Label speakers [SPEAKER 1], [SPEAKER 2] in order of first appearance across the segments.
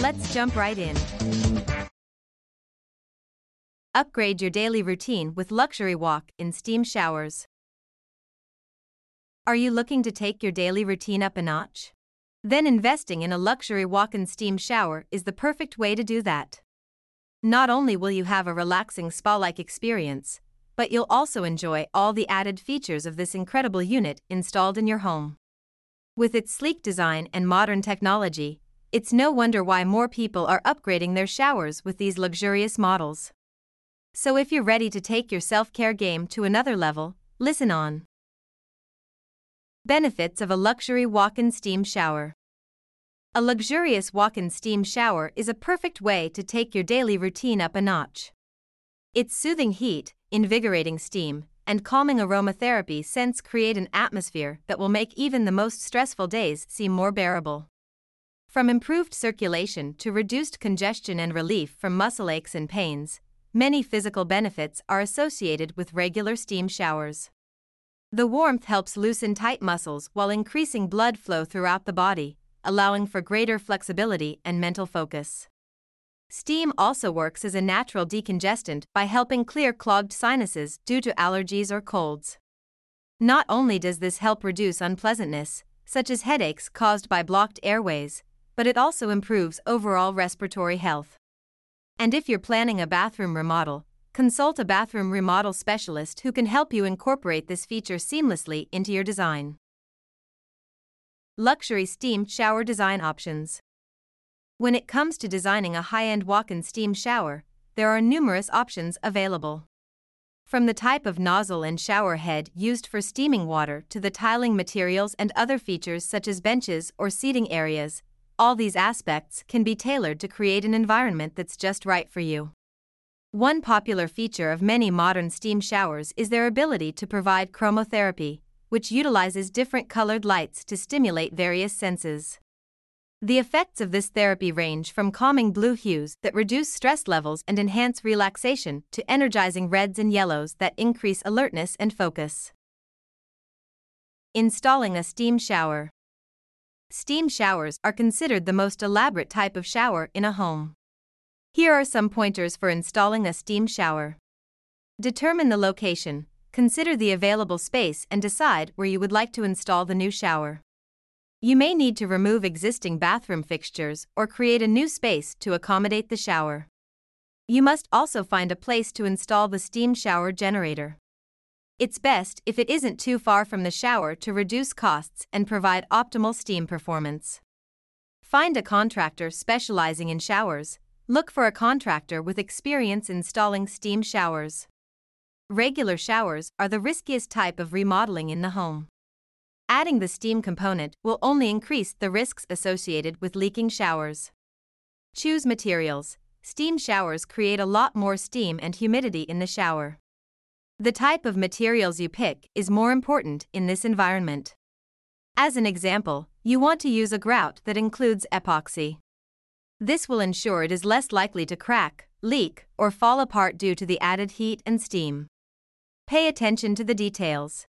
[SPEAKER 1] Let's jump right in. Upgrade your daily routine with luxury walk in steam showers. Are you looking to take your daily routine up a notch? Then investing in a luxury walk in steam shower is the perfect way to do that. Not only will you have a relaxing spa like experience, but you'll also enjoy all the added features of this incredible unit installed in your home. With its sleek design and modern technology, it's no wonder why more people are upgrading their showers with these luxurious models. So if you're ready to take your self care game to another level, listen on. Benefits of a luxury walk in steam shower. A luxurious walk in steam shower is a perfect way to take your daily routine up a notch. Its soothing heat, invigorating steam, and calming aromatherapy scents create an atmosphere that will make even the most stressful days seem more bearable. From improved circulation to reduced congestion and relief from muscle aches and pains, many physical benefits are associated with regular steam showers. The warmth helps loosen tight muscles while increasing blood flow throughout the body, allowing for greater flexibility and mental focus. Steam also works as a natural decongestant by helping clear clogged sinuses due to allergies or colds. Not only does this help reduce unpleasantness, such as headaches caused by blocked airways, but it also improves overall respiratory health. And if you're planning a bathroom remodel, Consult a bathroom remodel specialist who can help you incorporate this feature seamlessly into your design. Luxury steam shower design options. When it comes to designing a high end walk in steam shower, there are numerous options available. From the type of nozzle and shower head used for steaming water to the tiling materials and other features such as benches or seating areas, all these aspects can be tailored to create an environment that's just right for you. One popular feature of many modern steam showers is their ability to provide chromotherapy, which utilizes different colored lights to stimulate various senses. The effects of this therapy range from calming blue hues that reduce stress levels and enhance relaxation to energizing reds and yellows that increase alertness and focus. Installing a steam shower. Steam showers are considered the most elaborate type of shower in a home. Here are some pointers for installing a steam shower. Determine the location, consider the available space, and decide where you would like to install the new shower. You may need to remove existing bathroom fixtures or create a new space to accommodate the shower. You must also find a place to install the steam shower generator. It's best if it isn't too far from the shower to reduce costs and provide optimal steam performance. Find a contractor specializing in showers Look for a contractor with experience installing steam showers. Regular showers are the riskiest type of remodeling in the home. Adding the steam component will only increase the risks associated with leaking showers. Choose materials. Steam showers create a lot more steam and humidity in the shower. The type of materials you pick is more important in this environment. As an example, you want to use a grout that includes epoxy. This will ensure it is less likely to crack, leak, or fall apart due to the added heat and steam. Pay attention to the details.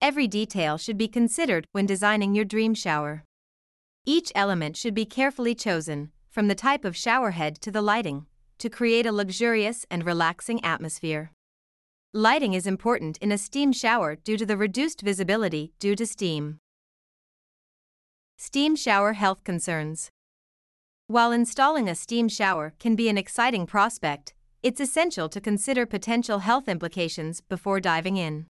[SPEAKER 1] Every detail should be considered when designing your dream shower. Each element should be carefully chosen, from the type of shower head to the lighting, to create a luxurious and relaxing atmosphere. Lighting is important in a steam shower due to the reduced visibility due to steam. Steam shower health concerns. While installing a steam shower can be an exciting prospect, it's essential to consider potential health implications before diving in.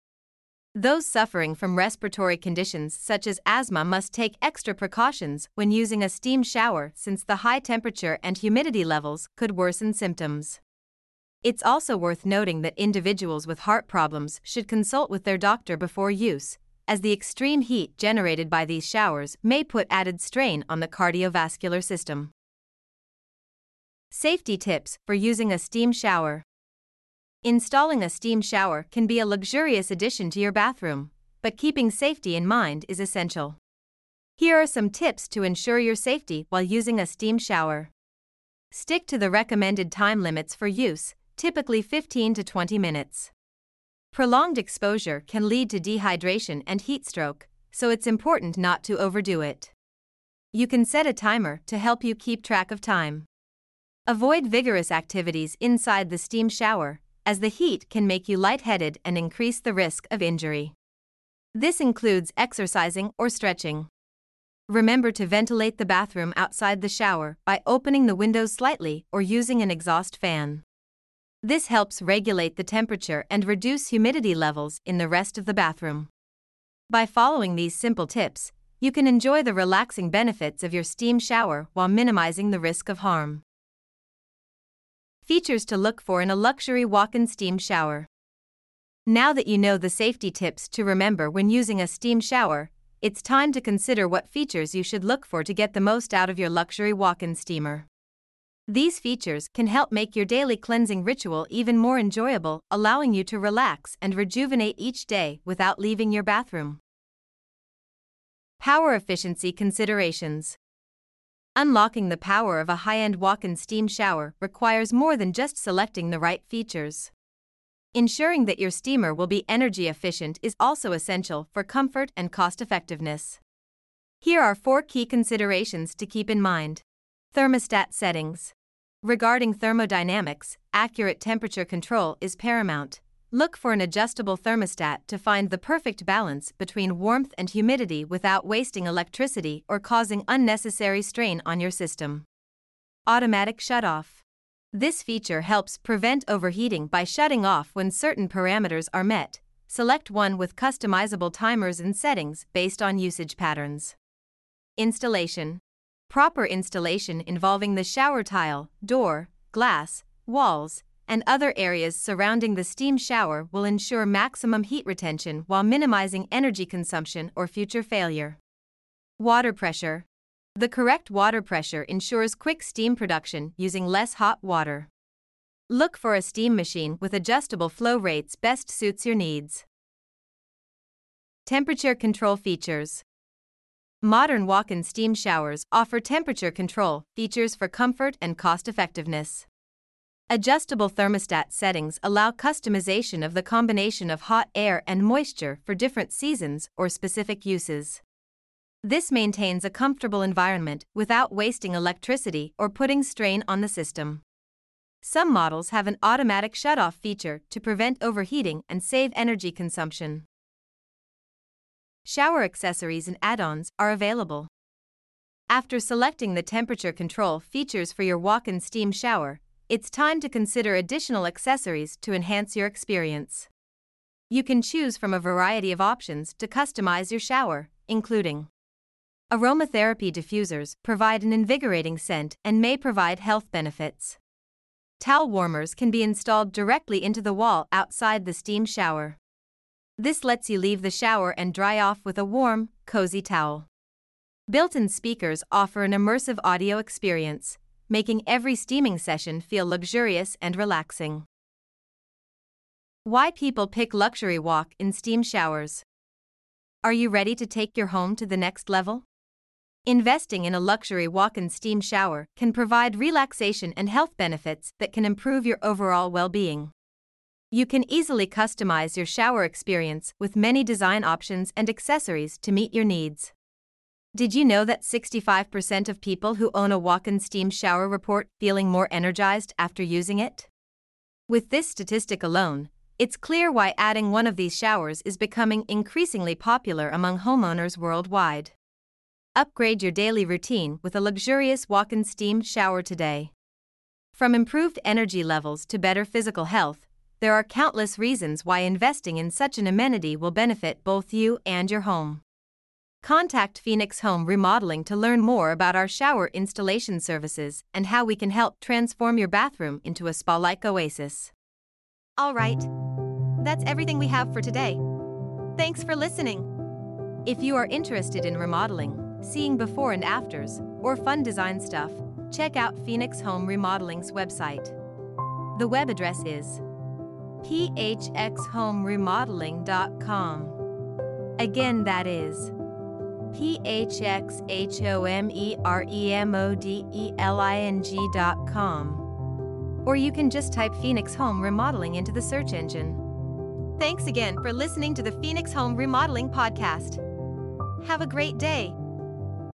[SPEAKER 1] Those suffering from respiratory conditions such as asthma must take extra precautions when using a steam shower since the high temperature and humidity levels could worsen symptoms. It's also worth noting that individuals with heart problems should consult with their doctor before use, as the extreme heat generated by these showers may put added strain on the cardiovascular system. Safety tips for using a steam shower. Installing a steam shower can be a luxurious addition to your bathroom, but keeping safety in mind is essential. Here are some tips to ensure your safety while using a steam shower. Stick to the recommended time limits for use, typically 15 to 20 minutes. Prolonged exposure can lead to dehydration and heat stroke, so it's important not to overdo it. You can set a timer to help you keep track of time. Avoid vigorous activities inside the steam shower, as the heat can make you lightheaded and increase the risk of injury. This includes exercising or stretching. Remember to ventilate the bathroom outside the shower by opening the windows slightly or using an exhaust fan. This helps regulate the temperature and reduce humidity levels in the rest of the bathroom. By following these simple tips, you can enjoy the relaxing benefits of your steam shower while minimizing the risk of harm. Features to look for in a luxury walk in steam shower. Now that you know the safety tips to remember when using a steam shower, it's time to consider what features you should look for to get the most out of your luxury walk in steamer. These features can help make your daily cleansing ritual even more enjoyable, allowing you to relax and rejuvenate each day without leaving your bathroom. Power efficiency considerations. Unlocking the power of a high end walk in steam shower requires more than just selecting the right features. Ensuring that your steamer will be energy efficient is also essential for comfort and cost effectiveness. Here are four key considerations to keep in mind Thermostat settings. Regarding thermodynamics, accurate temperature control is paramount. Look for an adjustable thermostat to find the perfect balance between warmth and humidity without wasting electricity or causing unnecessary strain on your system. Automatic shutoff. This feature helps prevent overheating by shutting off when certain parameters are met. Select one with customizable timers and settings based on usage patterns. Installation. Proper installation involving the shower tile, door, glass, walls, and other areas surrounding the steam shower will ensure maximum heat retention while minimizing energy consumption or future failure. Water pressure. The correct water pressure ensures quick steam production using less hot water. Look for a steam machine with adjustable flow rates best suits your needs. Temperature control features. Modern walk in steam showers offer temperature control features for comfort and cost effectiveness. Adjustable thermostat settings allow customization of the combination of hot air and moisture for different seasons or specific uses. This maintains a comfortable environment without wasting electricity or putting strain on the system. Some models have an automatic shutoff feature to prevent overheating and save energy consumption. Shower accessories and add ons are available. After selecting the temperature control features for your walk in steam shower, it's time to consider additional accessories to enhance your experience. You can choose from a variety of options to customize your shower, including Aromatherapy diffusers provide an invigorating scent and may provide health benefits. Towel warmers can be installed directly into the wall outside the steam shower. This lets you leave the shower and dry off with a warm, cozy towel. Built in speakers offer an immersive audio experience, making every steaming session feel luxurious and relaxing. Why people pick luxury walk in steam showers. Are you ready to take your home to the next level? Investing in a luxury walk in steam shower can provide relaxation and health benefits that can improve your overall well being. You can easily customize your shower experience with many design options and accessories to meet your needs. Did you know that 65% of people who own a walk in steam shower report feeling more energized after using it? With this statistic alone, it's clear why adding one of these showers is becoming increasingly popular among homeowners worldwide. Upgrade your daily routine with a luxurious walk in steam shower today. From improved energy levels to better physical health, there are countless reasons why investing in such an amenity will benefit both you and your home. Contact Phoenix Home Remodeling to learn more about our shower installation services and how we can help transform your bathroom into a spa like oasis. All right. That's everything we have for today. Thanks for listening. If you are interested in remodeling, seeing before and afters, or fun design stuff, check out Phoenix Home Remodeling's website. The web address is phxhomeremodeling.com. Again, that is phxhomeremodeling.com. Or you can just type Phoenix Home Remodeling into the search engine. Thanks again for listening to the Phoenix Home Remodeling Podcast. Have a great day